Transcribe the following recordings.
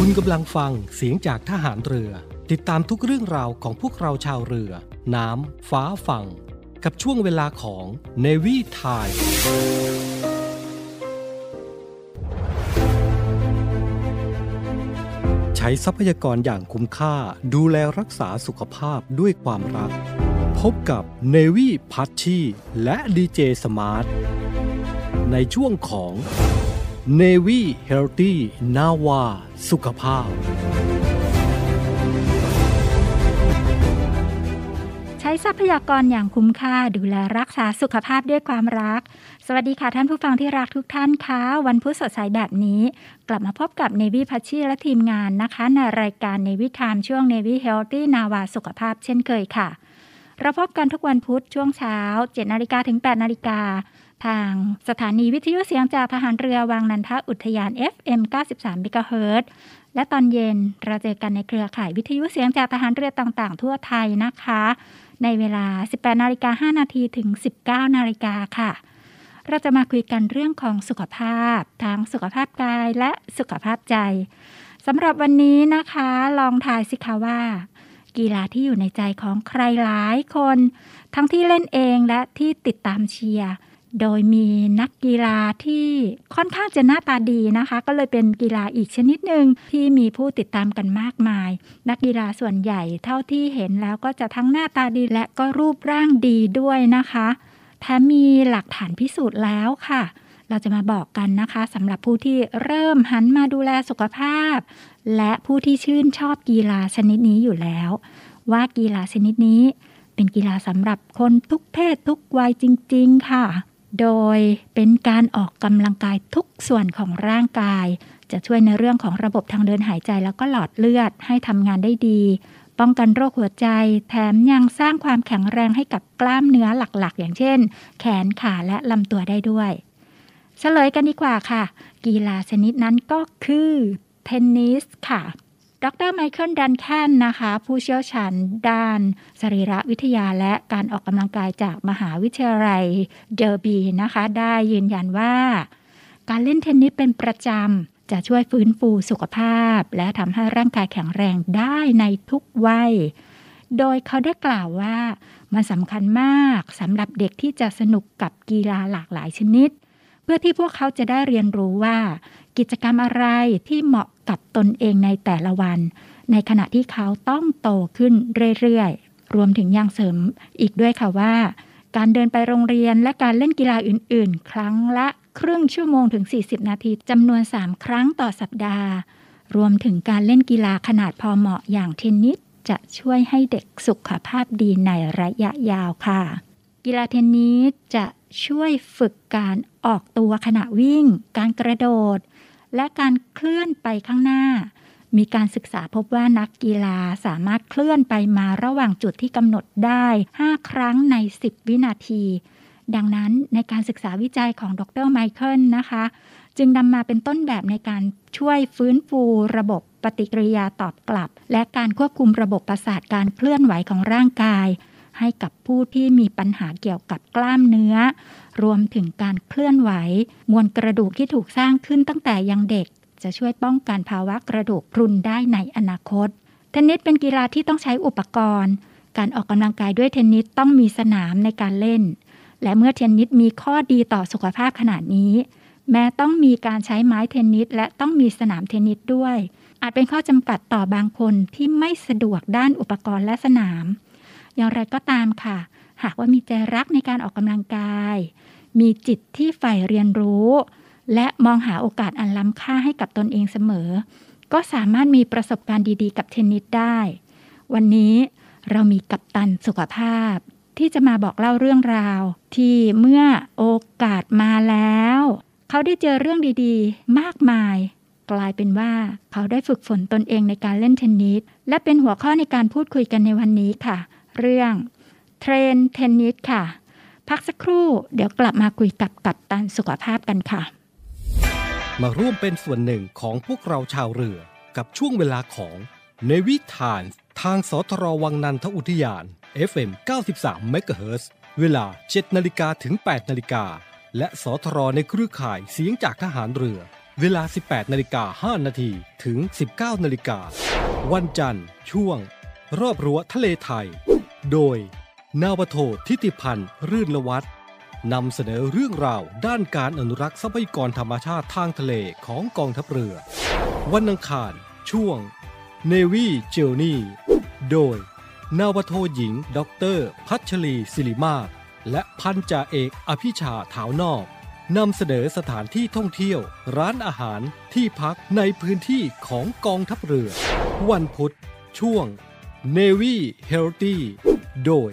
คุณกำลังฟังเสียงจากทหารเรือ ติดตามทุกเรื่องราวของพวกเราชาวเรือ น้ำ ฟ้าฝั่ง กับช่วงเวลาของเนวีไทยใช้ทรัพยากรอย่างคุ้มค่าดูแลรักษาสุขภาพด้วยความรัก พบกับเนวีพัชชีและดีเจสมาร์ทในช่วงของ Navy Healthy นาวา สุขภาพ ใช้ทรัพยากรอย่างคุ้มค่าดูแลรักษาสุขภาพด้วยความรัก สวัสดีค่ะท่านผู้ฟังที่รักทุกท่านคะวันพุธสดใสแบบนี้ กลับมาพบกับ Navy พัชชีและทีมงานนะคะ ในรายการ Navy Time ช่วง Navy Healthy นาวาสุขภาพเช่นเคยค่ะ เราพบกันทุกวันพุธช่วงเช้า7นาฬิกาถึง8นาฬิกา ทางสถานีวิทยุเสียงจากทหารเรือวังนันทอุทยาน FM 93 MHz และตอนเย็นเราเจอกันในเครือข่ายวิทยุเสียงจากทหารเรือต่างๆ ทั่วไทยนะคะ ในเวลา 18นาฬิกา5นาทีถึง 19นาฬิกาค่ะ เราจะมาคุยกันเรื่องของสุขภาพ ทั้งสุขภาพกายและสุขภาพใจสำหรับวันนี้นะคะ ลองทายสิคะว่ากีฬาที่อยู่ในใจของใครหลายคน ทั้งที่เล่นเองและที่ติดตามเชียร์ โดยมีนักกีฬาที่ค่อนข้างจะหน้าตาดีนะคะ ก็เลยเป็นกีฬาอีกชนิดหนึ่งที่มีผู้ติดตามกันมากมาย นักกีฬาส่วนใหญ่เท่าที่เห็นแล้วก็จะทั้งหน้าตาดีและก็รูปร่างดีด้วยนะคะแถมมีหลักฐานพิสูจน์แล้วค่ะ เราจะมาบอกกันนะคะสำหรับผู้ที่เริ่มหันมาดูแลสุขภาพ และผู้ที่ชื่นชอบกีฬาชนิดนี้อยู่แล้ว ว่ากีฬาชนิดนี้ เป็นกีฬาสำหรับคนทุกเพศทุกวัยจริง ๆ ค่ะ โดยเป็นการออกกำลังกายทุกส่วนของร่างกาย จะช่วยในเรื่องของระบบทางเดินหายใจแล้วก็หลอดเลือดให้ทำงานได้ดี ป้องกันโรคหัวใจ แถมยังสร้างความแข็งแรงให้กับกล้ามเนื้อหลักๆ อย่างเช่น แขนขาและลำตัวได้ด้วยเฉลยกันดีกว่าค่ะ กีฬาชนิดนั้นก็คือ เทนนิสค่ะ ดรไมเคิลดันแคนนะคะ ผู้เชี่ยวชาญด้านสรีระวิทยาและการออกกำลังกายจากมหาวิทยาลัยเดอร์บีนะคะ ได้ยืนยันว่า การเล่นเทนนิสเป็นประจำ จะช่วยฟื้นฟูสุขภาพ และทำให้ร่างกายแข็งแรงได้ในทุกวัย โดยเขาได้กล่าวว่า มันสำคัญมากสำหรับเด็กที่จะสนุกกับกีฬาหลากหลายชนิด เพื่อที่พวกเขาจะได้เรียนรู้ว่า กิจกรรมอะไรที่เหมาะกับตนเองในแต่ละวัน ในขณะที่เขาต้องโตขึ้นเรื่อยๆ รวมถึงยังเสริมอีกด้วยค่ะว่า การเดินไปโรงเรียนและการเล่นกีฬาอื่นๆ ครั้งละครึ่งชั่วโมงถึง 40 นาทีจำนวน 3 ครั้งต่อสัปดาห์ รวมถึงการเล่นกีฬาขนาดพอเหมาะอย่างเทนนิสจะช่วยให้เด็กสุขภาพดีในระยะยาวค่ะ กีฬาเทนนิสจะช่วยฝึกการออกตัวขณะวิ่ง การกระโดด และการเคลื่อนไปข้างหน้า มีการศึกษาพบว่านักกีฬาสามารถเคลื่อนไปมาระหว่างจุดที่กำหนดได้ 5 ครั้งใน 10 วินาที ดังนั้นในการศึกษาวิจัยของดรไมเคิลนะคะ จึงนำมาเป็นต้นแบบในการช่วยฟื้นฟูระบบปฏิกิริยาตอบกลับ และการควบคุมระบบประสาทการเคลื่อนไหวของร่างกาย ให้กับผู้ที่มีปัญหาเกี่ยวกับกล้ามเนื้อ รวมถึงการเคลื่อนไหว มวลกระดูกที่ถูกสร้างขึ้นตั้งแต่ยังเด็ก จะช่วยป้องกันภาวะกระดูกพรุนได้ในอนาคต เทนนิสเป็นกีฬาที่ต้องใช้อุปกรณ์ การออกกำลังกายด้วยเทนนิสต้องมีสนามในการเล่น และเมื่อเทนนิสมีข้อดีต่อสุขภาพขนาดนี้ แม้ต้องมีการใช้ไม้เทนนิสและต้องมีสนามเทนนิสด้วย อาจเป็นข้อจำกัดต่อบางคนที่ไม่สะดวกด้านอุปกรณ์และสนาม อย่างไรก็ตามค่ะ หากว่ามีใจรักในการออกกำลังกาย มีจิตที่ใฝ่เรียนรู้ และมองหาโอกาสอันล้ำค่าให้กับตนเองเสมอ ก็สามารถมีประสบการณ์ดีๆ กับเทนนิสได้ วันนี้เรามีกัปตันสุขภาพ ที่จะมาบอกเล่าเรื่องราว ที่เมื่อโอกาสมาแล้ว เขาได้เจอเรื่องดีๆ มากมาย กลายเป็นว่าเขาได้ฝึกฝนตนเองในการเล่นเทนนิสและเป็นหัวข้อในการพูดคุยกันในวันนี้ค่ะ เรื่อง เทรนเทนนิสค่ะ พักสักครู่เดี๋ยวกลับมาคุยกับกัปตันสุขภาพกันค่ะ มาร่วมเป็นส่วนหนึ่งของพวกเราชาวเรือกับช่วงเวลาของเนวิทานทางสทรวังนันทอุทยาน FM 93 MHz เวลา 7 นาฬิกาถึง 8 นาฬิกา และสทรในเครือข่ายเสียงจากทหารเรือ เวลา 18 นาฬิกา 5 นาทีถึง 19 นาฬิกา วันจันทร์ ช่วง รอบรั้วทะเลไทย โดย นาวโททิติพันธ์รื่นละวัฒนำเสนอเรื่องราวด้านการอนุรักษ์ทรัพยากรธรรมชาติทางทะเลของกองทัพเรือ วันอังคาร ช่วง Navy Journey โดย นาวาโทหญิงด็อกเตอร์พัชรีศิริมาศและพันจ่าเอกอภิชาถาวนอกนำเสนอสถานที่ท่องเที่ยว ร้านอาหารที่พักในพื้นที่ของกองทัพเรือ วันพุธ ช่วง Navy Healthy โดย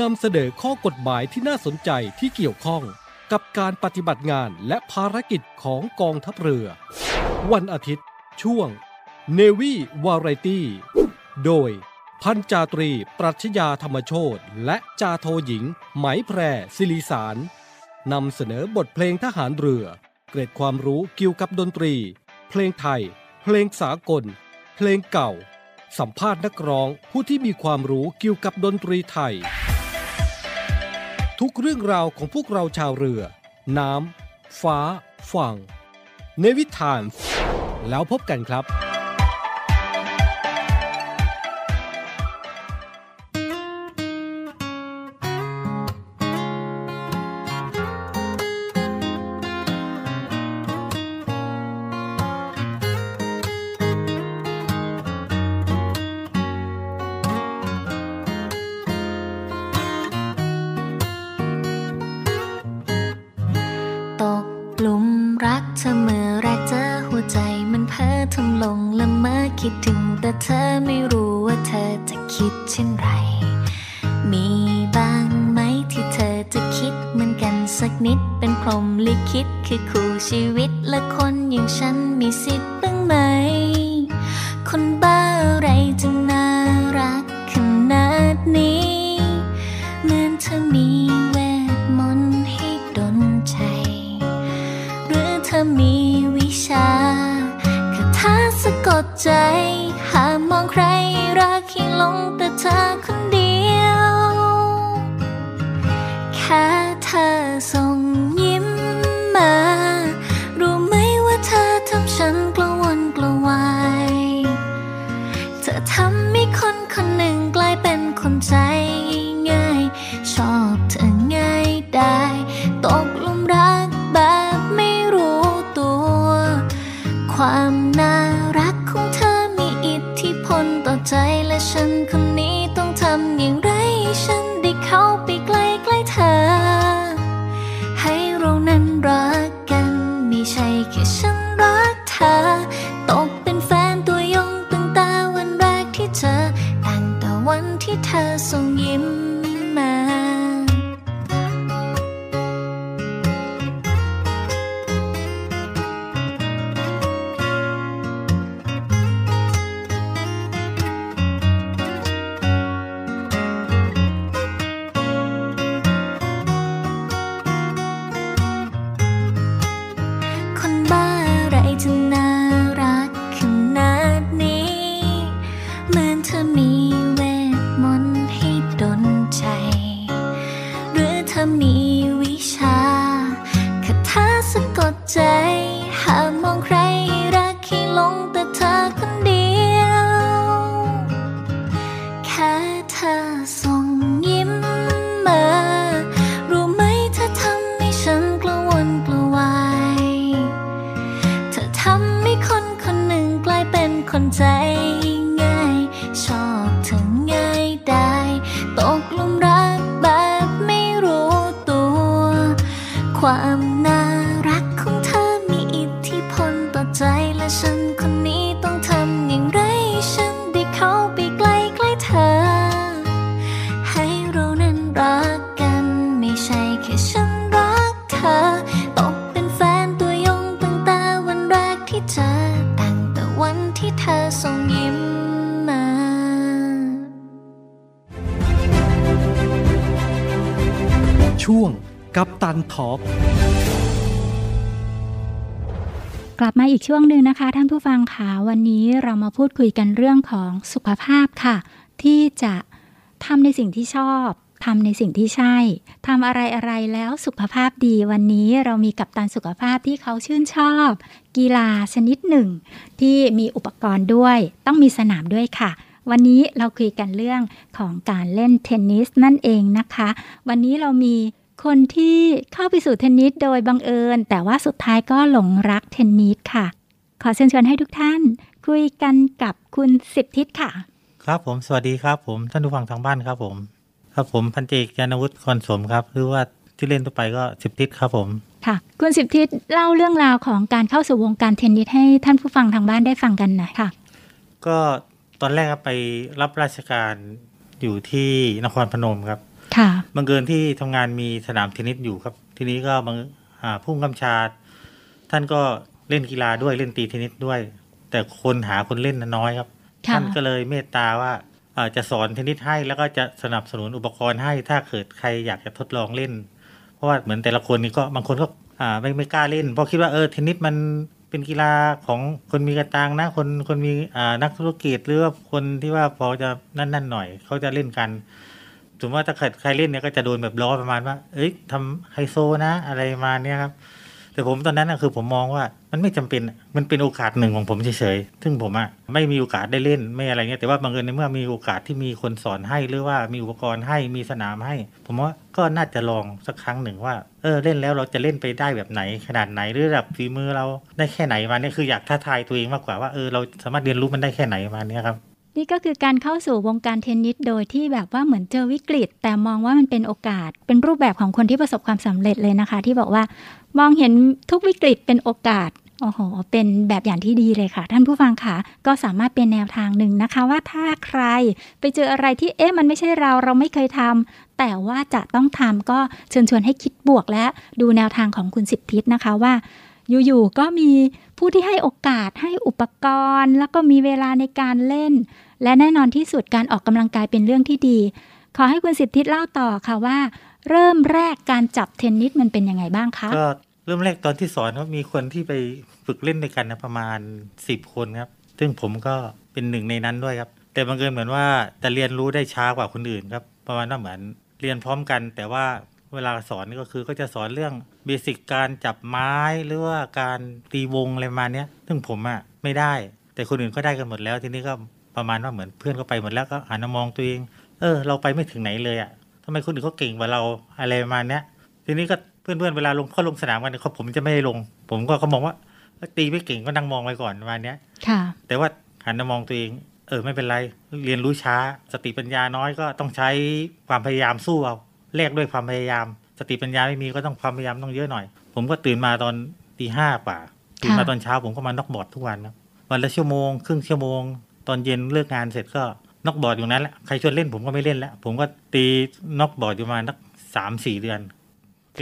นำเสนอข้อกฎหมายที่น่าสนใจที่เกี่ยวข้องกับการปฏิบัติงานและภารกิจของกองทัพเรือ วันอาทิตย์ ช่วง Navy Variety โดย พันจาตรี ปรัชญาธรรมโชตและจาโทหญิง ไหมแพรศิริสารนำเสนอบทเพลงทหารเรือ เกร็ดความรู้เกี่ยวกับดนตรี เพลงไทย เพลงสากล เพลงเก่า สัมภาษณ์นักร้องผู้ที่มีความรู้เกี่ยวกับดนตรีไทย ทุกเรื่องราวของพวกเราชาวเรือ น้ำฟ้า ฝั่ง ในวิถานแล้วพบกันครับ มีสิทธิ์บ้างไหม อีกช่วงหนึ่งนะคะ ท่านผู้ฟังคะวันนี้เรามาพูดคุยกันเรื่องของสุขภาพค่ะ ที่จะทำในสิ่งที่ชอบทำในสิ่งที่ใช่ทำอะไรอะไรแล้วสุขภาพดีวันนี้เรามีกัปตันสุขภาพที่เขาชื่นชอบ กีฬาชนิดหนึ่ง ที่มีอุปกรณ์ด้วย ต้องมีสนามด้วยค่ะ วันนี้เราคุยกันเรื่องของการเล่นเทนนิสนั่นเองนะคะ วันนี้เรามี คนที่เข้าไปสู่เทนนิสโดยบังเอิญ แต่ว่าสุดท้ายก็หลงรักเทนนิสค่ะ ขอเชิญชวนให้ทุกท่าน คุยกันกับคุณสิบทิศค่ะ ครับผมสวัสดีครับผมท่านผู้ฟังทางบ้านครับผม ครับผมพันเจกยานวุฒิคอนสมครับ หรือว่าที่เล่นทั่วไปก็สิบทิศครับผมค่ะคุณสิบทิศเล่าเรื่องราวของการเข้าสู่วงการเทนนิสให้ท่านผู้ฟังทางบ้านได้ฟังกันหน่อยค่ะ ก็ตอนแรกก็ไปรับราชการอยู่ที่นครพนมครับ ค่ะบังเกินที่ทำงานมีสนามเทนนิสอยู่ครับ ทีนี้ก็บังอ่าผู้กำชา ท่านก็เล่นกีฬาด้วยเล่นตีเทนนิสด้วย แต่คนหาคนเล่นน้อยครับค่ะท่านก็เลยเมตตาว่าอ่าจะสอนเทนนิสให้แล้วก็จะสนับสนุนอุปกรณ์ให้ถ้าเกิดใครอยากจะทดลองเล่น เพราะว่าเหมือนแต่ละคนนี่ก็บางคนก็อ่าไม่ไม่กล้าเล่น เพราะคิดว่าเออเทนนิสมันเป็นกีฬาของคนมีกระตังนะคนคนมีอ่านักธุรกิจหรือว่าคนที่ว่าพอจะนั่นนั่นๆหน่อย เขาจะเล่นกัน สมมติว่าถ้าใครเล่นเนี่ยก็จะโดนแบบล้อประมาณว่า เอ้ยทำไฮโซนะ อะไรมาเนี่ยครับ แต่ผมตอนนั้นนะคือผมมองว่ามันไม่จำเป็น มันเป็นโอกาสหนึ่งของผมเฉยๆ ซึ่งผมอะไม่มีโอกาสได้เล่นไม่อะไรเงี้ย แต่ว่าบังเอิญในเมื่อมีโอกาสที่มีคนสอนให้หรือว่ามีอุปกรณ์ให้มีสนามให้ ผมว่าก็น่าจะลองสักครั้งหนึ่งว่า เออเล่นแล้วเราจะเล่นไปได้แบบไหนขนาดไหนหรือระดับฝีมือเราได้แค่ไหนมาเนี่ยคืออยากท้าทายตัวเองมากกว่าว่าเออเราสามารถเรียนรู้มันได้แค่ไหนมาเนี่ยครับ นี่ก็คือการเข้าสู่วงการเทนนิสโดยที่แบบว่าเหมือนเจอวิกฤต แต่มองว่ามันเป็นโอกาส เป็นรูปแบบของคนที่ประสบความสำเร็จเลยนะคะ ที่บอกว่ามองเห็นทุกวิกฤตเป็นโอกาสโอ้โห เป็นแบบอย่างที่ดีเลยค่ะ ท่านผู้ฟังค่ะ ก็สามารถเป็นแนวทางหนึ่งนะคะ ว่าถ้าใครไปเจออะไรที่เอ๊ะมันไม่ใช่เราเราไม่เคยทำแต่ว่าจะต้องทำก็เชิญชวนให้คิดบวกและดูแนวทางของคุณสิบทิศนะคะว่า อยู่ๆก็มีผู้ที่ให้โอกาสให้อุปกรณ์ แล้วก็มีเวลาในการเล่น และแน่นอนที่สุดการออกกำลังกายเป็นเรื่องที่ดี ขอให้คุณสิบทิศเล่าต่อค่ะว่า เริ่มแรกการจับเทนนิสมันเป็นยังไงบ้างคะก็เริ่มแรกตอนที่สอนก็มีคนที่ไปฝึกเล่นด้วยกันนะประมาณสิบคนครับ ซึ่งผมก็เป็นหนึ่งในนั้นด้วยครับ แต่บังเอิญเหมือนว่าจะเรียนรู้ได้ช้ากว่าคนอื่นครับ ประมาณว่าเหมือนเรียนพร้อมกัน แต่ว่าเวลาสอนนี่ก็คือก็จะสอนเรื่องเบสิกการจับไม้หรือว่าการตีวงอะไรมาเนี้ย ซึ่งผมอะไม่ได้ แต่คนอื่นก็ได้กันหมดแล้ว ทีนี้ก็ ประมาณว่าเหมือนเพื่อนก็ไปหมดแล้วก็หันมามองตัวเอง เออ เราไปไม่ถึงไหนเลยอะทำไมคนอื่นเขาเก่งกว่าเราอะไรประมาณเนี้ยทีนี้ก็เพื่อนๆเวลาลงเขาลงสนามกันเนี่ยเขาผมจะไม่ได้ลง ผมก็เขามองว่าเอ้ยตีไม่เก่งก็นั่งมองไปก่อนประมาณเนี้ยค่ะ แต่ว่าหันมามองตัวเอง เออไม่เป็นไรเรียนรู้ช้า สติปัญญาน้อยก็ต้องใช้ความพยายามสู้เอาแลกด้วยความพยายาม สติปัญญาไม่มีก็ต้องความพยายามต้องเยอะหน่อย ผมก็ตื่นมาตอนตีห้ากว่าตื่นมาค่ะตอนเช้าผมก็มา knock board ทุกวันนะวันละชั่วโมง ครึ่งชั่วโมง ตอนเย็นเลิกงานเสร็จก็ knock board อยู่นั้นแหละใครชวนเล่นผมก็ไม่เล่นแล้ว ผมก็ตี knock board อยู่ประมาณนักสามสี่เดือน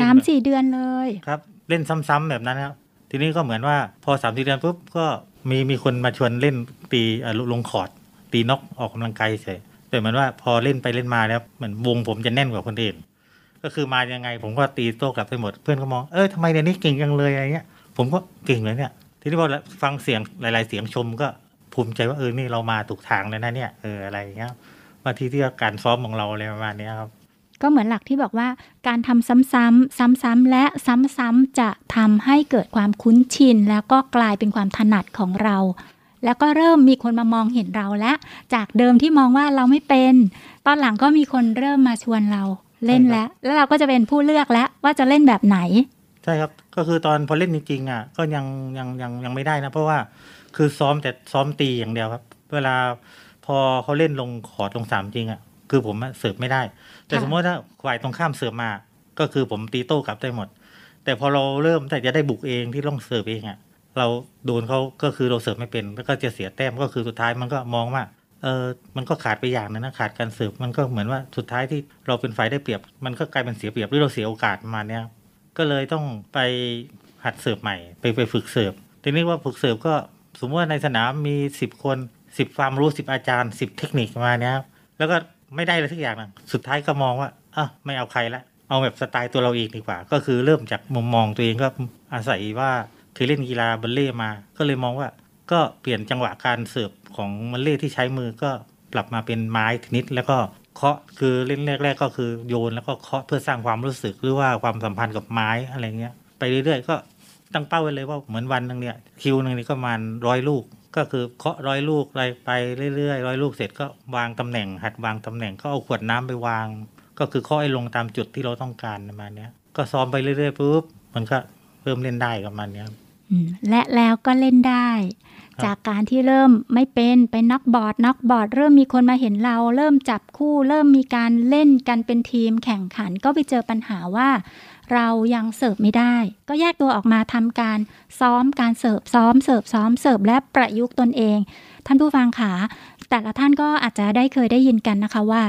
สามสี่เดือนเลยครับ เล่นซ้ำๆแบบนั้นครับ ทีนี้ก็เหมือนว่าพอสามสี่เดือนปุ๊บก็มีมีคนมาชวนเล่นตีอ่าลงคอร์ด ตีน็อกออกกำลังกายเฉยแต่เหมือนว่าพอเล่นไปเล่นมาแล้วเหมือนวงผมจะแน่นกว่าคนอื่นก็คือมายังไง ผมก็ตีโต้กลับไปหมดเพื่อนก็มองเออทำไมเดี๋ยวนี้เก่งจังเลยอะไรเงี้ยผมก็เก่งเลยเนี่ยทีนี้พอฟังเสียงหลาย ๆ เสียงชมก็ ภูมิใจว่าเออนี่เรามาถูกทางแล้วนะเนี่ยเอออะไรอย่างเงี้ยมาที่ที่การซ้อมของเราอะไรประมาณเนี้ยครับ ก็เหมือนหลักที่บอกว่าการทำซ้ำๆซ้ำๆและซ้ำๆจะทำให้เกิดความคุ้นชิน แล้วก็กลายเป็นความถนัดของเรา แล้วก็เริ่มมีคนมามองเห็นเราแล้วจากเดิมที่มองว่าเราไม่เป็น ตอนหลังก็มีคนเริ่มมาชวนเราเล่นแล้ว แล้วเราก็จะเป็นผู้เลือกแล้วว่าจะเล่นแบบไหน ใช่ครับ ก็คือตอนพอเล่นจริงๆอะก็ยังยังยังยังไม่ได้นะ เพราะว่า คือซ้อมแต่ซ้อมตีอย่างเดียวครับ เวลาพอเขาเล่นลงขอร์ดลงสามจริงอะ คือผมเสิร์ฟไม่ได้ แต่สมมติถ้าฝ่ายตรงข้ามเสิร์ฟมา ก็คือผมตีโต้กลับได้หมด แต่พอเราเริ่มแต่จะได้บุกเองที่ต้องเสิร์ฟเองอะ เราโดนเขาก็คือเราเสิร์ฟไม่เป็น แล้วก็จะเสียแต้มก็คือสุดท้ายมันก็มองว่าเออมันก็ขาดไปอย่างนึงนะขาดการเสิร์ฟมันก็เหมือนว่าสุดท้ายที่เราเป็นฝ่ายได้เปรียบ มันก็กลายเป็นเสียเปรียบหรือเราเสียโอกาสมาเนี้ยก็เลยต้องไปหัดเสิร์ฟใหม่ ไปไปฝึกเสิร์ฟทีนี้ว่าฝึกเสิร์ฟก็ สมมติว่าในสนามมีสิบคนสิบความรู้สิบอาจารย์สิบเทคนิคมาเนี้ยครับแล้วก็ไม่ได้เลยทุกอย่างนะสุดท้ายก็มองว่าอะไม่เอาใครละเอาแบบสไตล์ตัวเราเองดีกว่า ก็คือเริ่มจากมุมมองตัวเองก็อาศัยว่าเคยเล่นกีฬาบัลเล่มา ก็เลยมองว่า ก็เปลี่ยนจังหวะการเสิร์ฟของบัลเล่ที่ใช้มือก็ปรับมาเป็นไม้เทนนิสแล้วก็เคาะคือเล่นแรก ๆ ก็คือโยนแล้วก็เคาะเพื่อสร้างความรู้สึกหรือว่าความสัมพันธ์กับไม้อะไรเงี้ยไปเรื่อยๆ ก็ ตั้งเป้าไว้เลยว่าเหมือนวันหนึงเนี่ยคิวหนึงนี่ก็ประมาณร้อยลูก ก็คือเคาะร้อยลูกอะไรไปเรื่อยๆร้อยลูกเสร็จก็วางตำแหน่ง หัดวางตำแหน่งก็เอาขวดน้ำไปวาง ก็คือเคาะให้ลงตามจุดที่เราต้องการประมาณเนี้ยก็ซ้อมไปเรื่อยๆปุ๊บมันก็เริ่มเล่นได้ประมาณเนี้ยอืมและแล้วก็เล่นได้ครับจากการที่เริ่มไม่เป็นเป็นนักบอร์ดนักบอร์ด เริ่มมีคนมาเห็นเรา เริ่มจับคู่ เริ่มมีการเล่นกันเป็นทีมแข่งขันก็ไปเจอปัญหาว่า เรายังเสิร์ฟไม่ได้ ก็แยกตัวออกมาทำการซ้อมการเสิร์ฟซ้อมเสิร์ฟซ้อมเสิร์ฟและประยุกต์ตนเอง ท่านผู้ฟังขาแต่ละท่านก็อาจจะได้เคยได้ยินกันนะคะว่า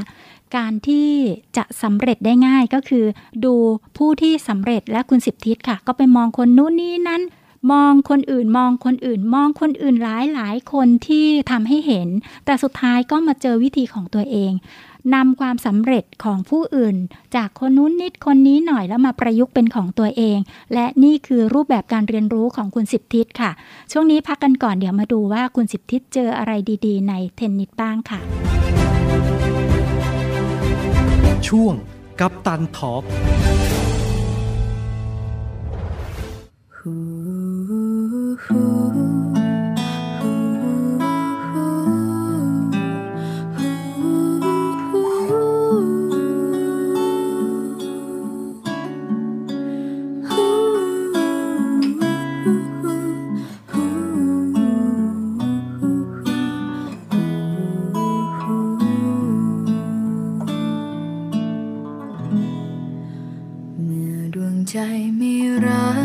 การที่จะสำเร็จได้ง่ายก็คือ ดูผู้ที่สำเร็จและคุณสิบทิศค่ะ ก็ไปมองคนนู้นนี้นั้นมองคนอื่นมองคนอื่น มองคนอื่นหลายหลายคนที่ทำให้เห็น แต่สุดท้ายก็มาเจอวิธีของตัวเอง นำความสำเร็จของผู้อื่น จากคนนู้นนิดคนนี้หน่อยแล้วมาประยุกต์เป็นของตัวเอง และนี่คือรูปแบบการเรียนรู้ของคุณสิบทิศค่ะ ช่วงนี้พักกันก่อนเดี๋ยวมาดูว่าคุณสิบทิศเจออะไรดีๆ ในเทนนิสบ้างค่ะ ช่วงกัปตันทอล์ก ใจไม่รัก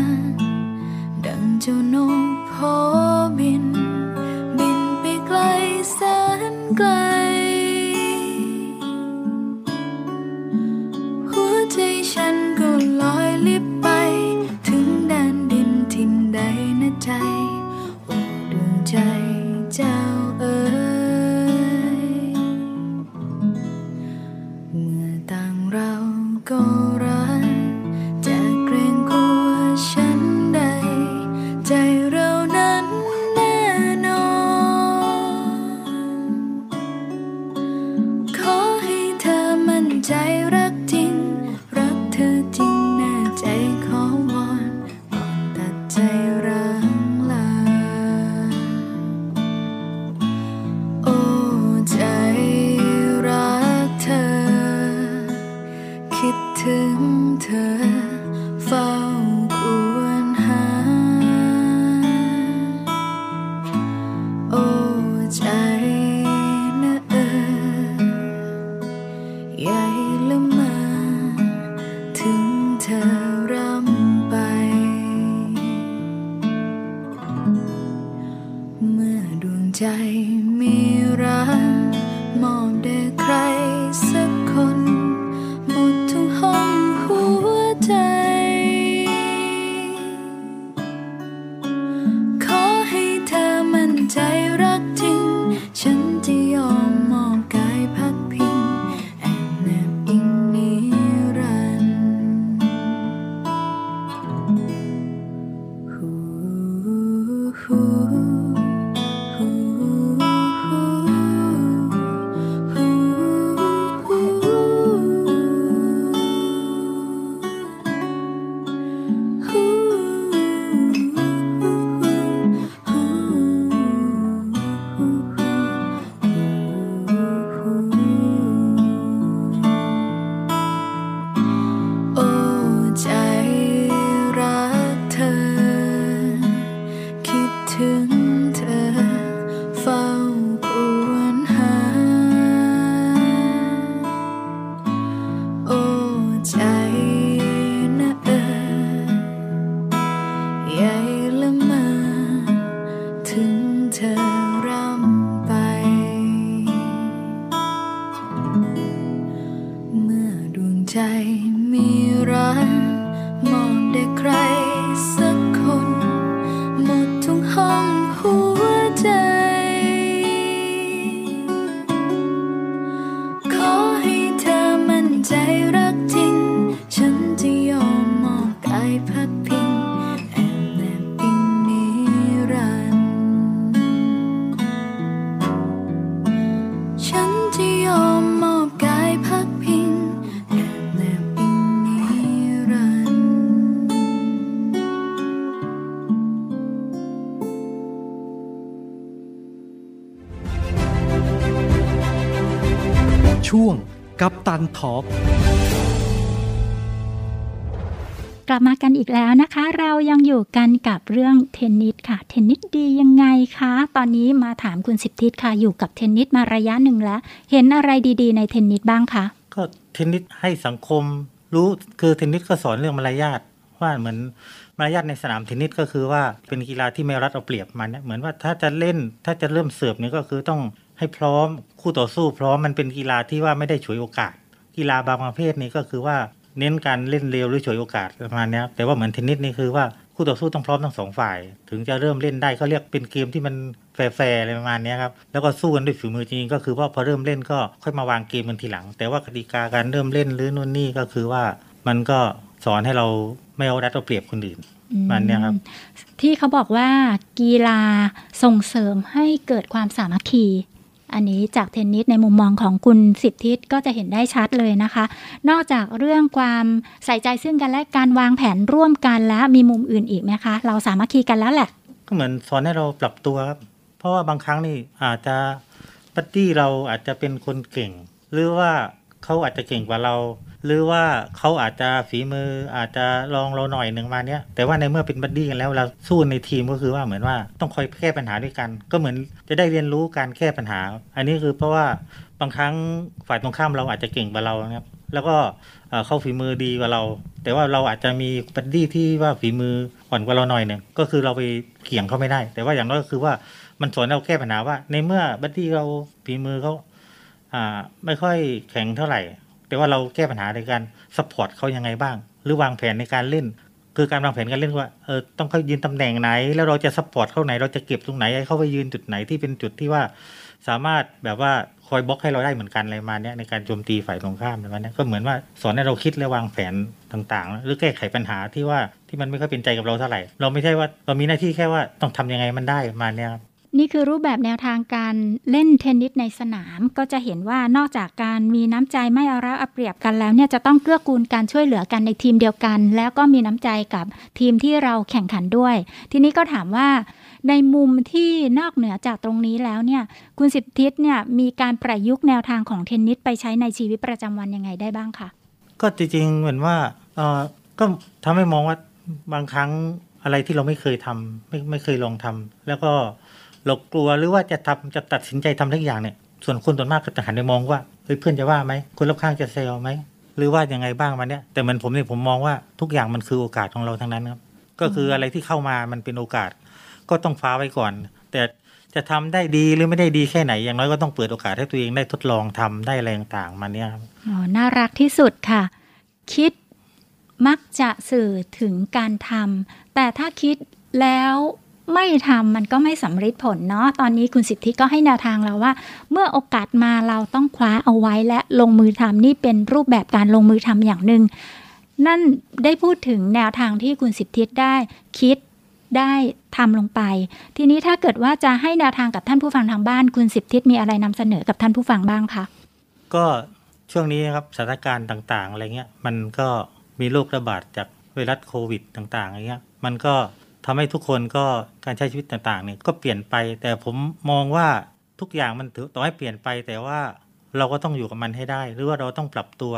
ทอล์กกลับมากันอีกแล้วนะคะ เรายังอยู่กันกับเรื่องเทนนิสค่ะ เทนนิสดียังไงคะ ตอนนี้มาถามคุณสิบทิศค่ะ อยู่กับเทนนิสมาระยะหนึ่งแล้ว เห็นอะไรดีๆ ในเทนนิสบ้างคะ ก็เทนนิสให้สังคมรู้คือเทนนิสก็สอนเรื่องมารยาทว่าเหมือนมารยาทในสนามเทนนิสก็คือว่าเป็นกีฬาที่ไม่รัดเอาเปรียบมันเนี่ยเหมือนว่าถ้าจะเล่นถ้าจะเริ่มเสิร์ฟเนี่ยก็คือต้องให้พร้อมคู่ต่อสู้พร้อมมันเป็นกีฬาที่ว่าไม่ได้ฉวยโอกาส กีฬาบางประเภทนี่ก็คือว่าเน้นการเล่นเร็วหรือฉวยโอกาสประมาณนี้แต่ว่าเหมือนเทนนิสนี่คือว่าคู่ต่อสู้ต้องพร้อมทั้งสองฝ่าย ถึงจะเริ่มเล่นได้ก็เรียกเป็นเกมที่มันแฟร์ๆอะไรประมาณนี้ครับแล้วก็สู้กันด้วยฝีมือจริงๆก็คือว่าพอเริ่มเล่นก็ค่อยมาวางเกมกันทีหลัง แต่ว่ากติกาการเริ่มเล่นหรือนู่นนี่ก็คือว่ามันก็สอนให้เราไม่เอารัดเอาเปรียบคนอื่นมันเนี่ยครับที่เขาบอกว่ากีฬาส่งเสริมให้เกิดความสามัคคี อันนี้จากเทนนิสในมุมมองของคุณสิบทิศก็จะเห็นได้ชัดเลยนะคะ นอกจากเรื่องความใส่ใจซึ่งกันและการวางแผนร่วมกันแล้วมีมุมอื่นอีกไหมคะ เราสามัคคีกันแล้วแหละ ก็เหมือนสอนให้เราปรับตัวครับ เพราะว่าบางครั้งนี่อาจจะปัตตี้เราอาจจะเป็นคนเก่ง หรือว่าเขาอาจจะเก่งกว่าเรา หรือว่าเขาอาจจะฝีมืออาจจะลองเราหน่อยหนึ่งมาเนี้ยแต่ว่าในเมื่อเป็น buddy กันแล้วเราสู้ในทีมก็คือว่าเหมือนว่าต้องคอยแก้ปัญหาด้วยกัน ก็เหมือนจะได้เรียนรู้การแก้ปัญหา อันนี้คือเพราะว่าบางครั้งฝ่ายตรงข้ามเราอาจจะเก่งกว่าเรานะครับแล้วก็เอ่อเขาฝีมือดีกว่าเรา แต่ว่าเราอาจจะมี buddy ที่ว่าฝีมืออ่อนกว่าเราหน่อยหนึ่งก็คือเราไปเกี่ยงเขาไม่ได้ แต่ว่าอย่างน้อยก็คือว่ามันสอนเราแก้ปัญหาว่า ในเมื่อ buddy เราฝีมือเขาไม่ค่อยแข็งเท่าไหร่ แต่ว่าเราแก้ปัญหาในการ support เขายังไงบ้าง หรือวางแผนในการเล่น คือการวางแผนการเล่นว่าเออต้องเขายืนตำแหน่งไหน แล้วเราจะ support เขาไหน เราจะเก็บตรงไหนให้เขาไปยืนจุดไหนที่เป็นจุดที่ว่า สามารถแบบว่าคอยบล็อกให้เราได้เหมือนกันอะไรมาเนี้ยในการโจมตีฝ่ายตรงข้ามอะไรมาเนี้ยก็เหมือนว่าสอนให้เราคิดและวางแผนต่างๆ หรือแก้ไขปัญหาที่ว่าที่มันไม่ค่อยเป็นใจกับเราเท่าไหร่ เราไม่ใช่ว่าเรามีหน้าที่แค่ว่าต้องทำยังไงมันได้มาเนี้ยครับ นี่คือรูปแบบแนวทางการเล่นเทนนิสในสนาม ก็จะเห็นว่านอกจากการมีน้ำใจไม่เอารัดเอาเปรียบกันแล้วเนี่ยจะต้องเกื้อกูลการช่วยเหลือกันในทีมเดียวกัน แล้วก็มีน้ำใจกับทีมที่เราแข่งขันด้วย ทีนี้ก็ถามว่า ในมุมที่นอกเหนือจากตรงนี้แล้วเนี่ย คุณสิบทิศเนี่ยมีการประยุกต์แนวทางของเทนนิสไปใช้ในชีวิตประจำวันยังไงได้บ้างคะก็จริงๆเหมือนว่าเออก็ทำให้มองว่าบางครั้งอะไรที่เราไม่เคยทำไม่ไม่เคยลองทำแล้วก็ เรากลัวหรือว่าจะทำจะตัดสินใจทำทุกอย่างเนี่ย ส่วนคนส่วนมากก็จะหันไปมองว่าเฮ้ยเพื่อนจะว่าไหมคนรอบข้างจะเซลไหมหรือว่ายังไงบ้างมาเนี่ยแต่เหมือนผมเนี่ยผมมองว่าทุกอย่างมันคือโอกาสของเราทั้งนั้นครับก็คืออะไรที่เข้ามามันเป็นโอกาส ก็ต้องฟ้าไว้ก่อน แต่จะทำได้ดีหรือไม่ได้ดีแค่ไหน อย่างน้อยก็ต้องเปิดโอกาสให้ตัวเองได้ทดลองทำได้อะไรต่างมาเนี่ยครับอ๋อน่ารักที่สุดค่ะ คิดมักจะสื่อถึงการทำแต่ถ้าคิดแล้ว ไม่ทำมันก็ไม่สำเร็จผลเนาะตอนนี้คุณสิทธิก็ให้แนวทางเราว่า เมื่อโอกาสมาเราต้องคว้าเอาไว้และลงมือทำนี่เป็นรูปแบบการลงมือทำอย่างหนึ่งนั่นได้พูดถึงแนวทางที่คุณสิทธิได้คิดได้ทำลงไป ทีนี้ถ้าเกิดว่าจะให้แนวทางกับท่านผู้ฟังทางบ้าน คุณสิทธิมีอะไรนำเสนอกับท่านผู้ฟังบ้างคะก็ช่วงนี้ครับสถานการณ์ต่างๆอะไรเงี้ยมันก็มีโรคระบาดจากไวรัสโควิดต่างๆอะไรเงี้ยมันก็ ทำให้ทุกคนก็การใช้ชีวิตต่างๆเนี่ยก็เปลี่ยนไป แต่ผมมองว่าทุกอย่างมันถือต่อให้เปลี่ยนไป แต่ว่าเราก็ต้องอยู่กับมันให้ได้ หรือว่าเราต้องปรับตัว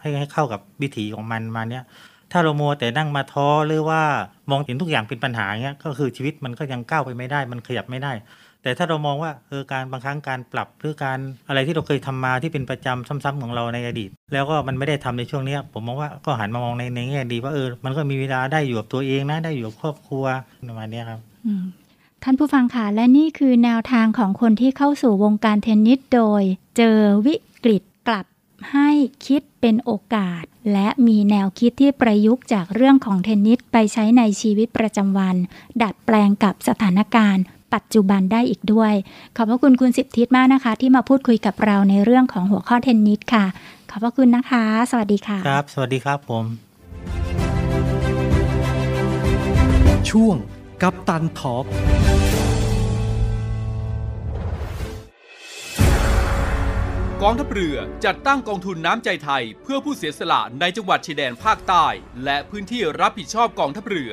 ให้ให้เข้ากับวิถีของมันมาเนี้ยถ้าเราโมวแต่นั่งมาท้อหรือว่ามองเห็นทุกอย่างเป็นปัญหาเงี้ยก็คือชีวิตมันก็ยังก้าวไปไม่ได้ มันขยับไม่ได้ แต่ถ้าเรามองว่าเออการบางครั้งการปรับหรือการอะไรที่เราเคยทำมาที่เป็นประจำซ้ำๆของเราในอดีต แล้วก็มันไม่ได้ทำในช่วงนี้ผมมองว่าก็หันมามองในในแง่ดีว่าเออมันก็มีเวลาได้อยู่กับตัวเองนะได้อยู่กับครอบครัวประมาณนี้ครับท่านผู้ฟังค่ะและนี่คือแนวทางของคนที่เข้าสู่วงการเทนนิสโดย เจอวิกฤตกลับให้คิดเป็นโอกาส และมีแนวคิดที่ประยุกต์จากเรื่องของเทนนิสไปใช้ในชีวิตประจำวัน ดัดแปลงกับสถานการณ์ ปัจจุบันได้อีกด้วย ขอบพระคุณคุณสิบทิศมากนะคะ ที่มาพูดคุยกับเราในเรื่องของหัวข้อเทนนิสค่ะ ขอบพระคุณนะคะ สวัสดีค่ะ ครับ สวัสดีครับผม ช่วงกับตันทอล์กกองทัพเรือจัดตั้งกองทุนน้ำใจไทย เพื่อผู้เสียสละในจังหวัดชายแดนภาคใต้ และพื้นที่รับผิดชอบกองทัพเรือ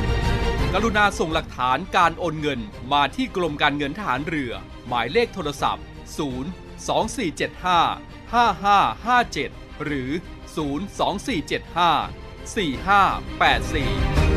กรุณาส่งหลักฐานการโอนเงินมาที่กรมการเงินฐานเรือ หมายเลขโทรศัพท์ 0 2 4 7 5 5 5 5 7 หรือ 02475 4584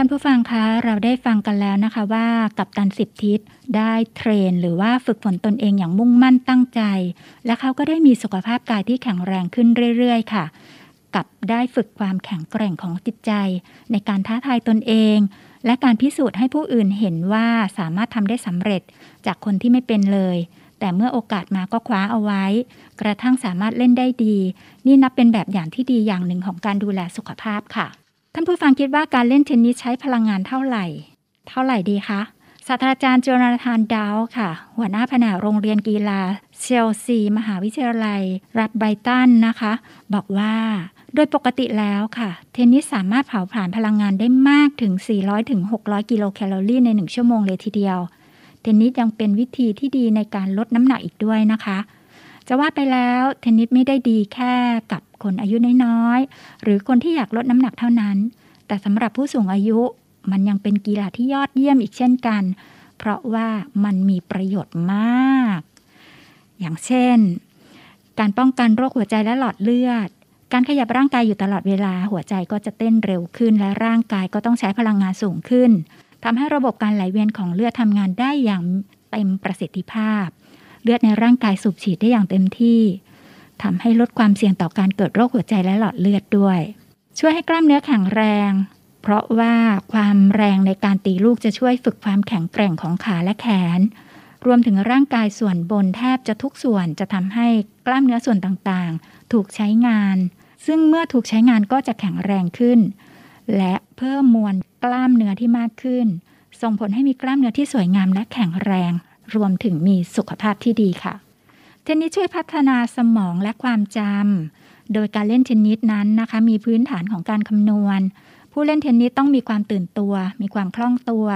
านผู้ฟังคะ เราได้ฟังกันแล้วนะคะว่ากัปตันสิบทิศได้เทรน หรือว่าฝึกฝนตนเองอย่างมุ่งมั่นตั้งใจ และเขาก็ได้มีสุขภาพกายที่แข็งแรงขึ้นเรื่อย ๆ ค่ะ กับได้ฝึกความแข็งแกร่งของจิตใจ ในการท้าทายตนเอง และการพิสูจน์ให้ผู้อื่นเห็นว่าสามารถทำได้สำเร็จจากคนที่ไม่เป็นเลย แต่เมื่อโอกาสมาก็คว้าเอาไว้ กระทั่งสามารถเล่นได้ดี นี่นับเป็นแบบอย่างที่ดีอย่างหนึ่งของการดูแลสุขภาพค่ะ ท่านผู้ฟังคิดว่าการเล่นเทนนิสใช้พลังงานเท่าไหร่ เท่าไหร่ดีคะศาสตราจารย์โจนาธานดาวค่ะ หัวหน้าแผนกโรงเรียนกีฬาเชลซี มหาวิทยาลัย รัฐไบตันนะคะ บอกว่าโดยปกติแล้วค่ะ เทนนิสสามารถเผาผลาญพลังงานได้มากถึง 400ถึง600 กิโลแคลอรี่ใน 1 ชั่วโมงเลยทีเดียว เทนนิสยังเป็นวิธีที่ดีในการลดน้ำหนักอีกด้วยนะคะ จะว่าไปแล้วเทนนิสไม่ได้ดีแค่กับ คนอายุน้อยๆ หรือคนที่อยากลดน้ำหนักเท่านั้น แต่สำหรับผู้สูงอายุมันยังเป็นกีฬาที่ยอดเยี่ยมอีกเช่นกัน เพราะว่ามันมีประโยชน์มาก อย่างเช่น การป้องกันโรคหัวใจและหลอดเลือด การขยับร่างกายอยู่ตลอดเวลาหัวใจก็จะเต้นเร็วขึ้น และร่างกายก็ต้องใช้พลังงานสูงขึ้นทำให้ระบบการไหลเวียนของเลือดทำงานได้อย่างเต็มประสิทธิภาพ เลือดในร่างกายสูบฉีดได้อย่างเต็มที่ ทำให้ลดความเสี่ยงต่อการเกิดโรคหัวใจและหลอดเลือดด้วย ช่วยให้กล้ามเนื้อแข็งแรง เพราะว่าความแรงในการตีลูกจะช่วยฝึกความแข็งแกร่งของขาและแขน รวมถึงร่างกายส่วนบนแทบจะทุกส่วนจะทำให้กล้ามเนื้อส่วนต่างๆ ถูกใช้งาน ซึ่งเมื่อถูกใช้งานก็จะแข็งแรงขึ้น และเพิ่มมวลกล้ามเนื้อที่มากขึ้น ส่งผลให้มีกล้ามเนื้อที่สวยงามและแข็งแรง รวมถึงมีสุขภาพที่ดีค่ะ เทนนิสช่วยพัฒนาสมองและความจำ โดยการเล่นเทนนิสนั้นนะคะ มีพื้นฐานของการคำนวณ ผู้เล่นเทนนิสต้องมีความตื่นตัว มีความคล่องตัว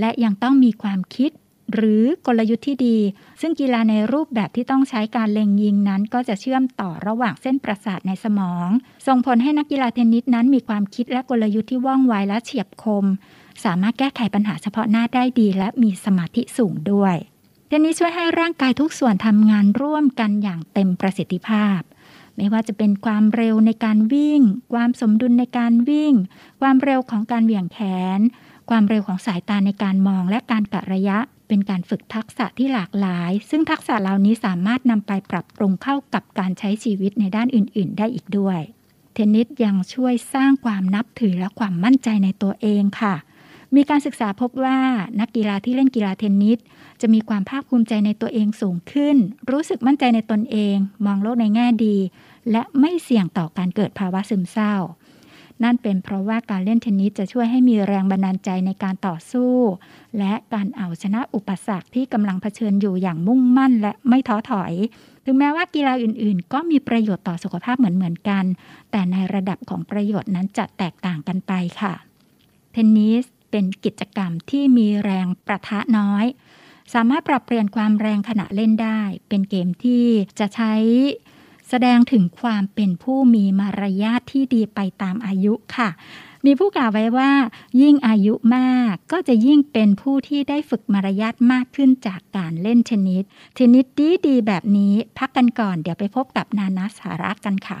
และยังต้องมีความคิด หรือกลยุทธ์ที่ดี ซึ่งกีฬาในรูปแบบที่ต้องใช้การเล็งยิงนั้น ก็จะเชื่อมต่อระหว่างเส้นประสาทในสมอง ส่งผลให้นักกีฬาเทนนิสนั้น มีความคิดและกลยุทธ์ที่ว่องไวและเฉียบคม สามารถแก้ไขปัญหาเฉพาะหน้าได้ดี และมีสมาธิสูงด้วย เทนนิสช่วยให้ร่างกายทุกส่วนทำงานร่วมกันอย่างเต็มประสิทธิภาพ ไม่ว่าจะเป็นความเร็วในการวิ่ง ความสมดุลในการวิ่ง ความเร็วของการเหวี่ยงแขน ความเร็วของสายตาในการมองและการกะระยะ เป็นการฝึกทักษะที่หลากหลาย ซึ่งทักษะเหล่านี้สามารถนำไปปรับปรุงเข้ากับการใช้ชีวิตในด้านอื่น ๆ ได้อีกด้วย เทนนิสยังช่วยสร้างความนับถือและความมั่นใจในตัวเองค่ะ มีการศึกษาพบว่านักกีฬาที่เล่นกีฬาเทนนิสจะมีความภาคภูมิใจในตัวเองสูงขึ้น รู้สึกมั่นใจในตนเอง มองโลกในแง่ดี และไม่เสี่ยงต่อการเกิดภาวะซึมเศร้า นั่นเป็นเพราะว่าการเล่นเทนนิสจะช่วยให้มีแรงบันดาลใจในการต่อสู้ และการเอาชนะอุปสรรคที่กำลังเผชิญอยู่อย่างมุ่งมั่นและไม่ท้อถอย ถึงแม้ว่ากีฬาอื่นๆ ก็มีประโยชน์ต่อสุขภาพเหมือนๆกัน แต่ในระดับของประโยชน์นั้นจะแตกต่างกันไปค่ะ เทนนิส เป็นกิจกรรมที่มีแรงประทะน้อย สามารถปรับเปลี่ยนความแรงขณะเล่นได้ เป็นเกมที่จะใช้ แสดงถึงความเป็นผู้มีมารยาทที่ดีไปตามอายุค่ะมีผู้กล่าวไว้ว่า ยิ่งอายุมากก็จะยิ่งเป็นผู้ที่ได้ฝึกมารยาทมากขึ้นจากการเล่นเทนนิสเทนนิสดีดีๆแบบนี้พักกันก่อน เดี๋ยวไปพบกับนานาสาระกันค่ะ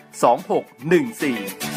2614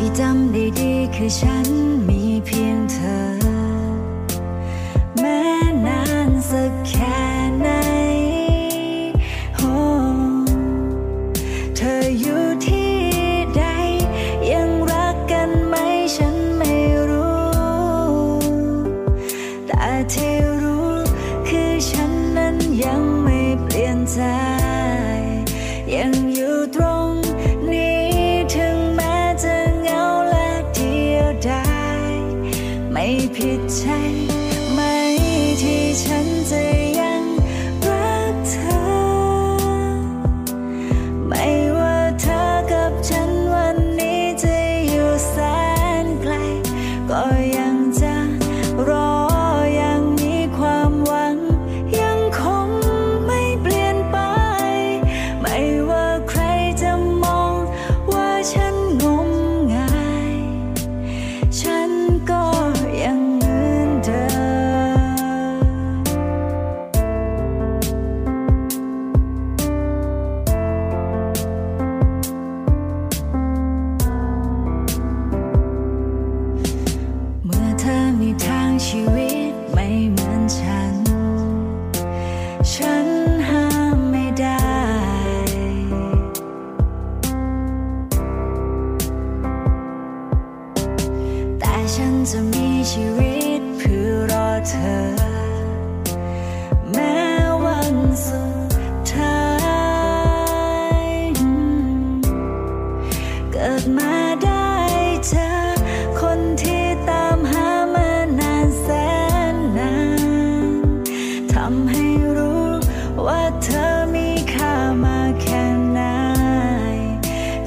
ที่จำได้ดีคือฉันมีเพียงเธอ แม้นานสักแค่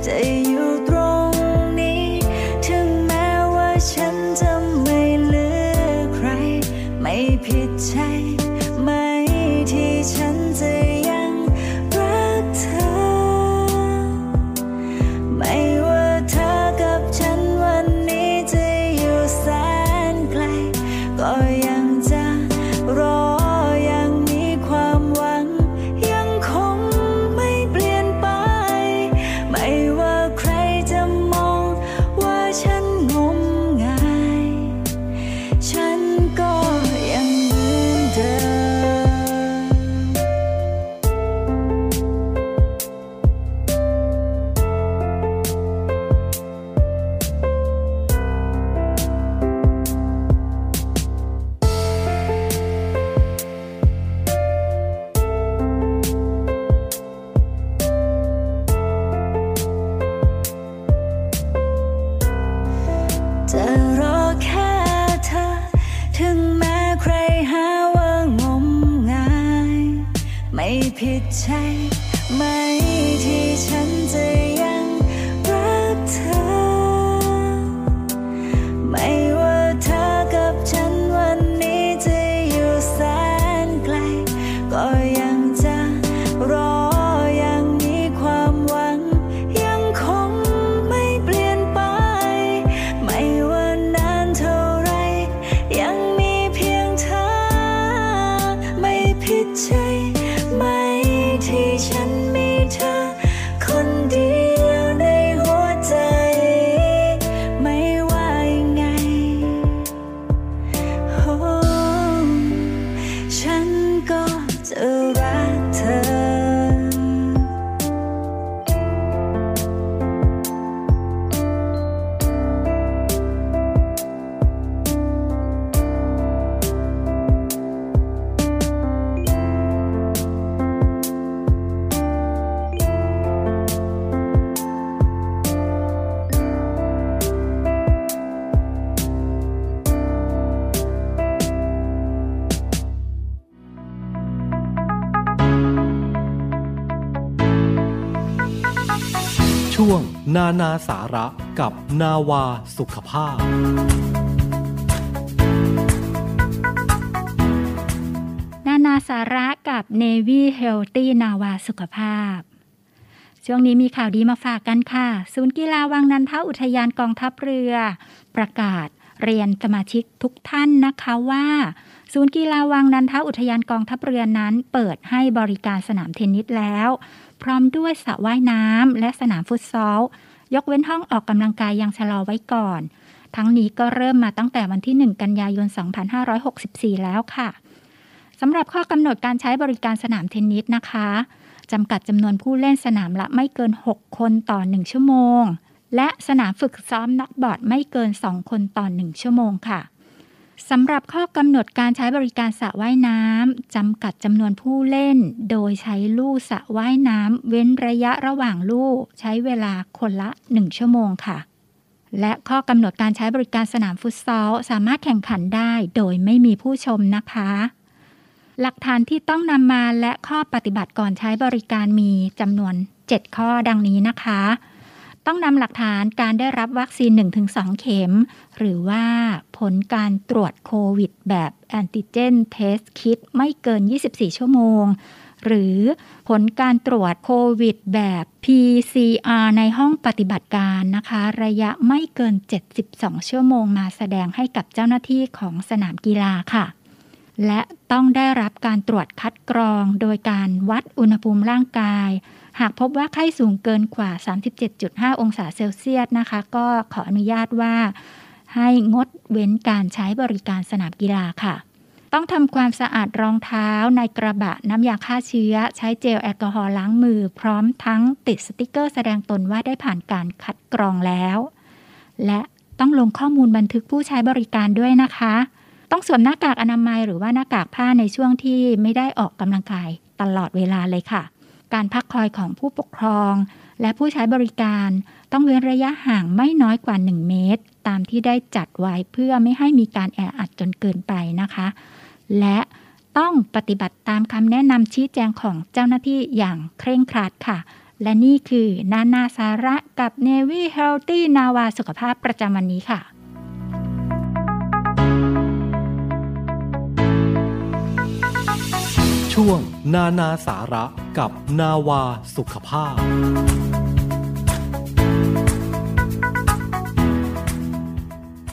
day you. นานาสาระกับนาวาสุขภาพ นานาสาระกับเนวี่เฮลตี้นาวาสุขภาพ ช่วงนี้มีข่าวดีมาฝากกันค่ะ ศูนย์กีฬาวังนันทอุทยานกองทัพเรือ ประกาศเรียนสมาชิกทุกท่านนะคะว่า ศูนย์กีฬาวังนันทอุทยานกองทัพเรือนั้น เปิดให้บริการสนามเทนนิสแล้ว พร้อมด้วยสระว่ายน้ำและสนามฟุตซอล ยกเว้นห้องออกกำลังกายยังชะลอไว้ก่อน ทั้งนี้ก็เริ่มมาตั้งแต่วันที่ 1 กันยายน 2564 แล้วค่ะสำหรับข้อกำหนดการใช้บริการสนามเทนนิสนะคะจำกัดจำนวนผู้เล่นสนามละไม่เกิน 6 คนต่อ 1 ชั่วโมง และสนามฝึกซ้อมนักบอร์ดไม่เกิน 2 คนต่อ 1 ชั่วโมงค่ะ สำหรับข้อกำหนดการใช้บริการสระว่ายน้ำจำกัดจำนวนผู้เล่น โดยใช้ลู่สระว่ายน้ำเว้นระยะระหว่างลู่ใช้เวลาคนละ 1 ชั่วโมงค่ะ และข้อกำหนดการใช้บริการสนามฟุตซอล สามารถแข่งขันได้โดยไม่มีผู้ชมนะคะ หลักฐานที่ต้องนำมาและข้อปฏิบัติก่อนใช้บริการมีจำนวน 7 ข้อดังนี้นะคะ ต้องนำหลักฐานการได้รับวัคซีน 1-2 เข็ม หรือว่าผลการตรวจโควิด แบบแอนติเจนเทสคิดไม่เกิน 24 ชั่วโมง หรือผลการตรวจโควิด แบบ PCR ในห้องปฏิบัติการนะคะ ระยะไม่เกิน 72 ชั่วโมงมาแสดงให้กับเจ้าหน้าที่ของสนามกีฬาค่ะและต้องได้รับการตรวจคัดกรองโดยการวัดอุณหภูมิร่างกาย หากพบว่าไข้สูงเกินกว่า 37.5 องศาเซลเซียสนะคะ ก็ขออนุญาตว่า ให้งดเว้นการใช้บริการสนามกีฬาค่ะ ต้องทำความสะอาดรองเท้าในกระบะน้ำยาฆ่าเชื้อ ใช้เจลแอลกอฮอล์ล้างมือ พร้อมทั้งติดสติกเกอร์แสดงตนว่าได้ผ่านการคัดกรองแล้ว และต้องลงข้อมูลบันทึกผู้ใช้บริการด้วยนะคะ ต้องสวมหน้ากากอนามัยหรือว่าหน้ากากผ้าในช่วงที่ไม่ได้ออกกำลังกายตลอดเวลาเลยค่ะ การพักคอยของผู้ปกครอง และผู้ใช้บริการ ต้องเว้นระยะห่างไม่น้อยกว่า 1 เมตร ตามที่ได้จัดไว้เพื่อไม่ให้มีการแออัดจนเกินไปนะคะ และต้องปฏิบัติตามคำแนะนำชี้แจงของเจ้าหน้าที่อย่างเคร่งครัดค่ะ และนี่คือนานาสาระกับ Navy Healthy นาวาสุขภาพประจำวันนี้ค่ะ ช่วงนานาสาระกับนาวาสุขภาพ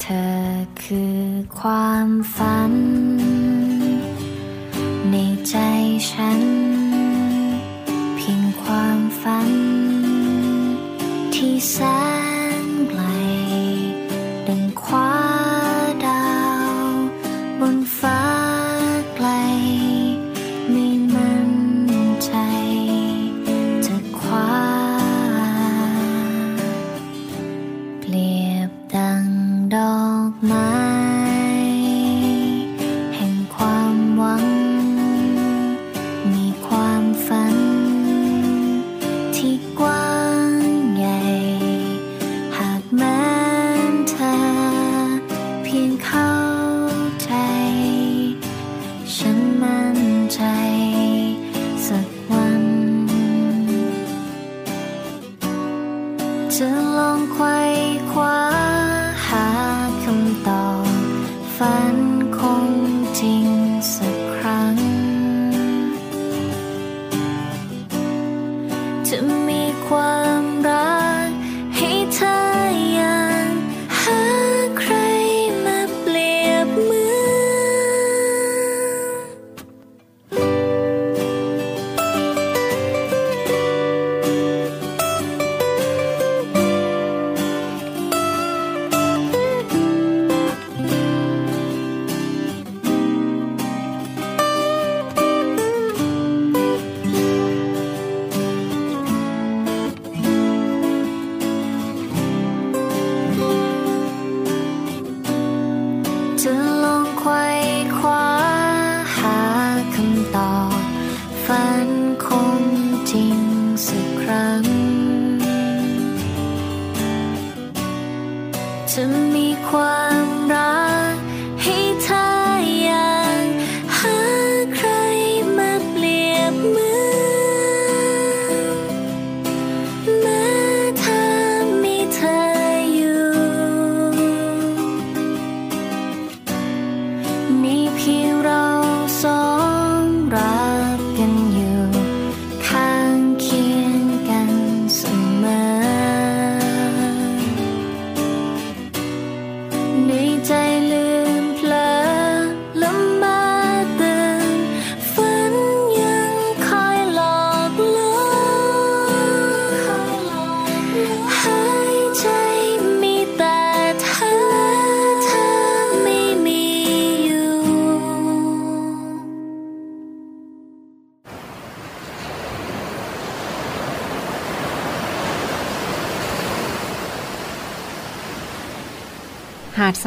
เธอคือความฝัน ในใจฉัน เพียงความฝัน ที่แสนไกลดังคว้าดาวบนฟ้า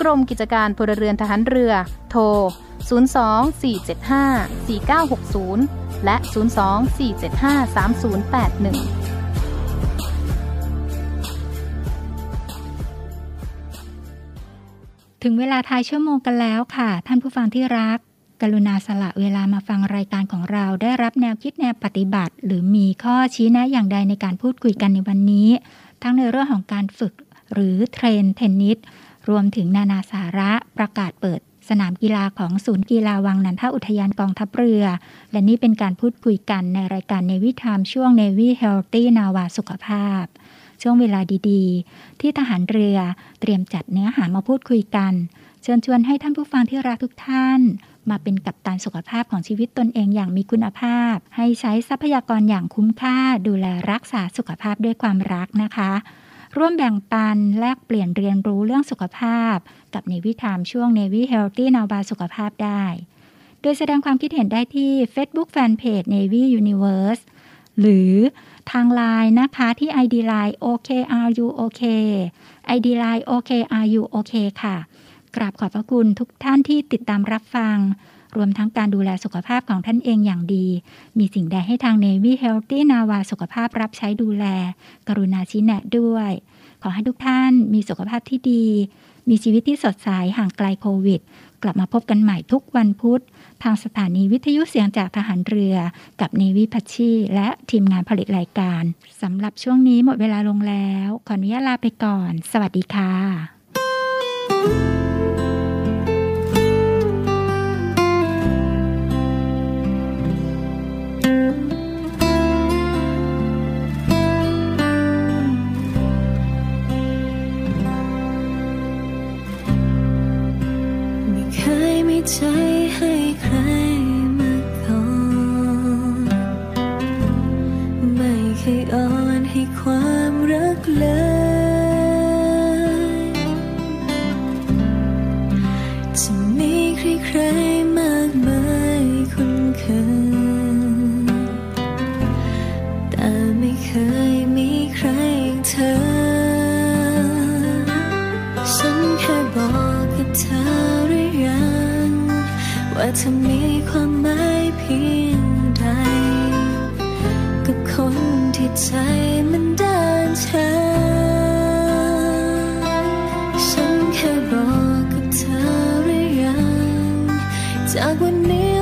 กรมกิจการพลเรือนทหารเรือ โทร 024754960 และ 024753081ถึงเวลาทายชั่วโมงกันแล้วค่ะ ท่านผู้ฟังที่รัก กรุณาสละเวลามาฟังรายการของเราได้รับแนวคิดแนวปฏิบัติ หรือมีข้อชี้แนะอย่างใดในการพูดคุยกันในวันนี้ ทั้งในเรื่องของการฝึกหรือ train เทนนิส รวมถึงนานาสาระประกาศเปิดสนามกีฬาของศูนย์กีฬาวังนันทอุทยานกองทัพเรือ และนี่เป็นการพูดคุยกันในรายการ Navy Time ช่วง Navy Healthy นาวาสุขภาพ ช่วงเวลาดีๆ ที่ทหารเรือเตรียมจัดเนื้อหามาพูดคุยกัน เชิญชวนให้ท่านผู้ฟังที่รักทุกท่าน มาเป็นกัปตันสุขภาพของชีวิตตนเองอย่างมีคุณภาพ ให้ใช้ทรัพยากรอย่างคุ้มค่า ดูแลรักษาสุขภาพด้วยความรักนะคะ ร่วมแบ่งปันแลกเปลี่ยนเรียนรู้เรื่องสุขภาพ กับในวิถามช่วง Navy Healthy นาวาสุขภาพได้ โดยแสดงความคิดเห็นได้ที่ Facebook Fanpage Navy Universe หรือทางไลน์นะคะที่ ID Line OKRUOK ID Line OKRUOK ค่ะ กราบขอบพระคุณทุกท่านที่ติดตามรับฟัง รวมทั้งการดูแลสุขภาพของท่านเองอย่างดี มีสิ่งใดให้ทาง Navy Healthy นาวาสุขภาพรับใช้ดูแล กรุณาชี้แนะด้วย ขอให้ทุกท่านมีสุขภาพที่ดี มีชีวิตที่สดใสห่างไกลโควิด กลับมาพบกันใหม่ทุกวันพุธ ทางสถานีวิทยุเสียงจากทหารเรือ กับเนวิพัชชีและทีมงานผลิตรายการสำหรับช่วงนี้หมดเวลาลงแล้ว ขออนุญาตลาไปก่อน สวัสดีค่ะไม่ ใจให้ใครมาก่อนไม่เคยอ่อน เธอมีความหมายเพียงใด กับคนที่ใจมันเดินช้าฉันแค่รอกับเธอหรือยัง จากวันนี้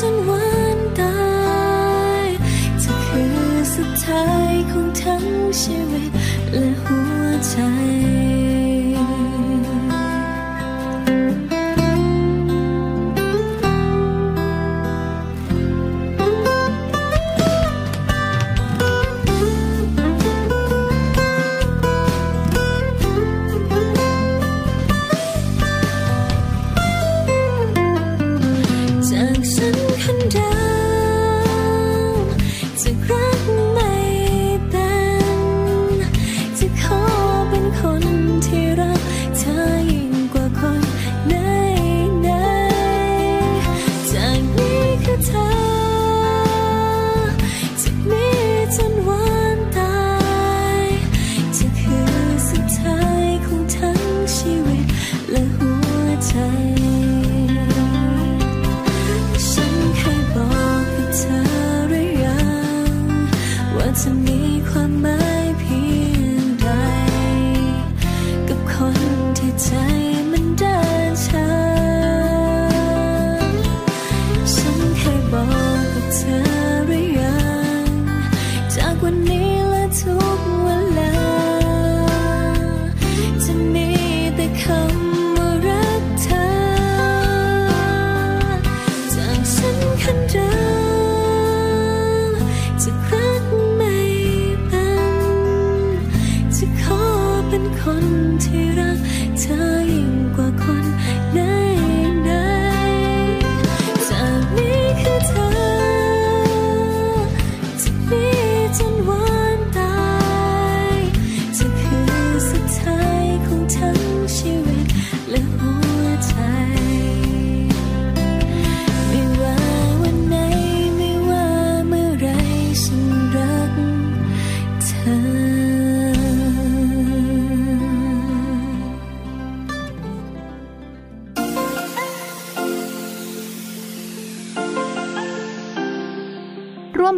จนวันตายเธอคือสุดท้ายของทั้งชีวิตและหัวใจ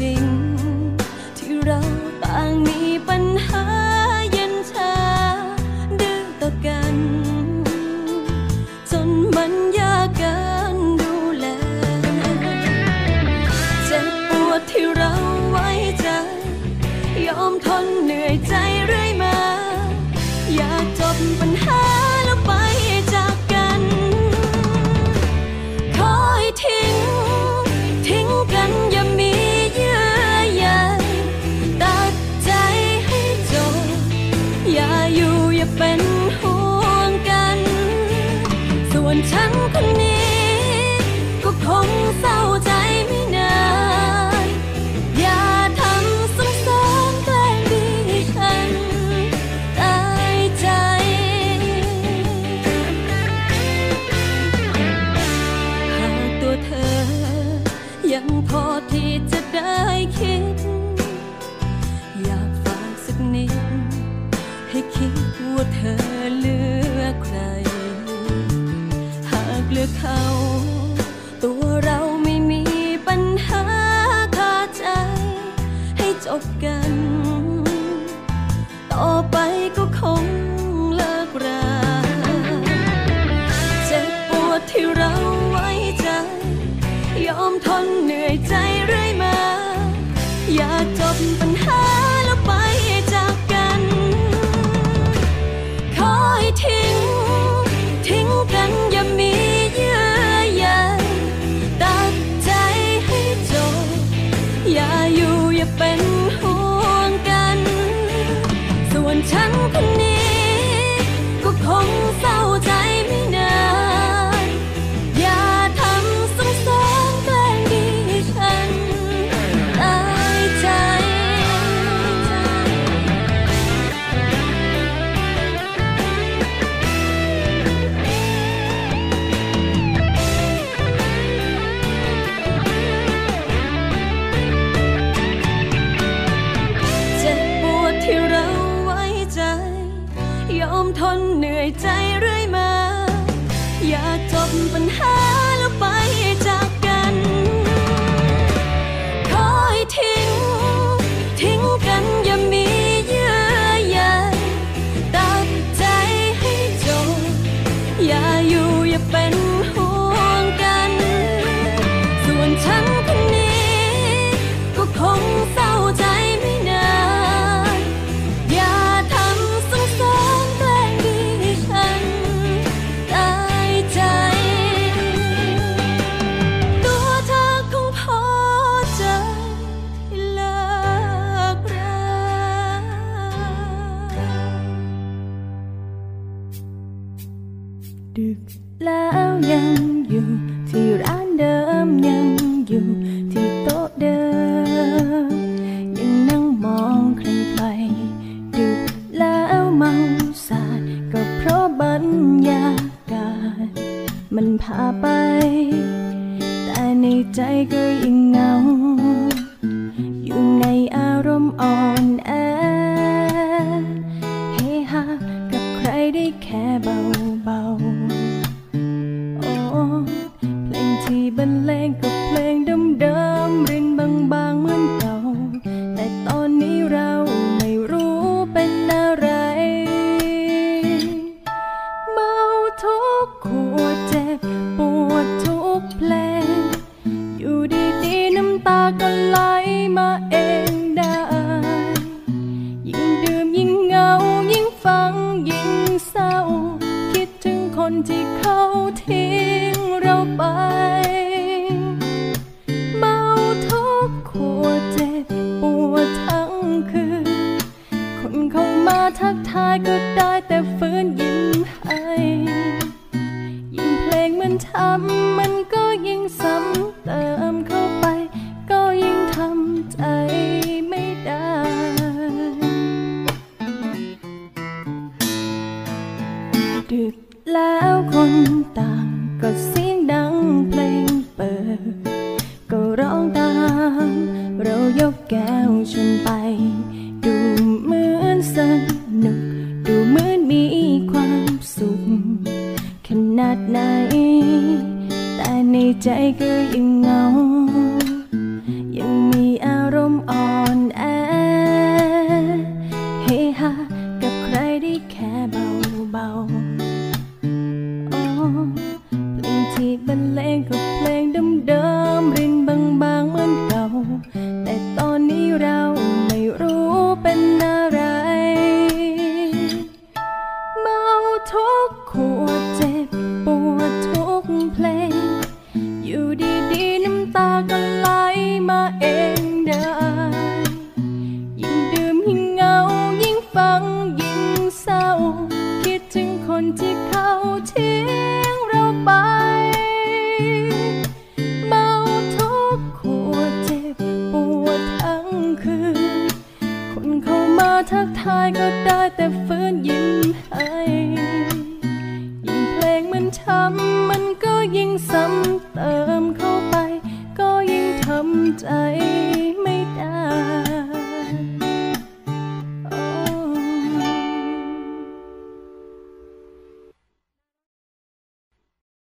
บ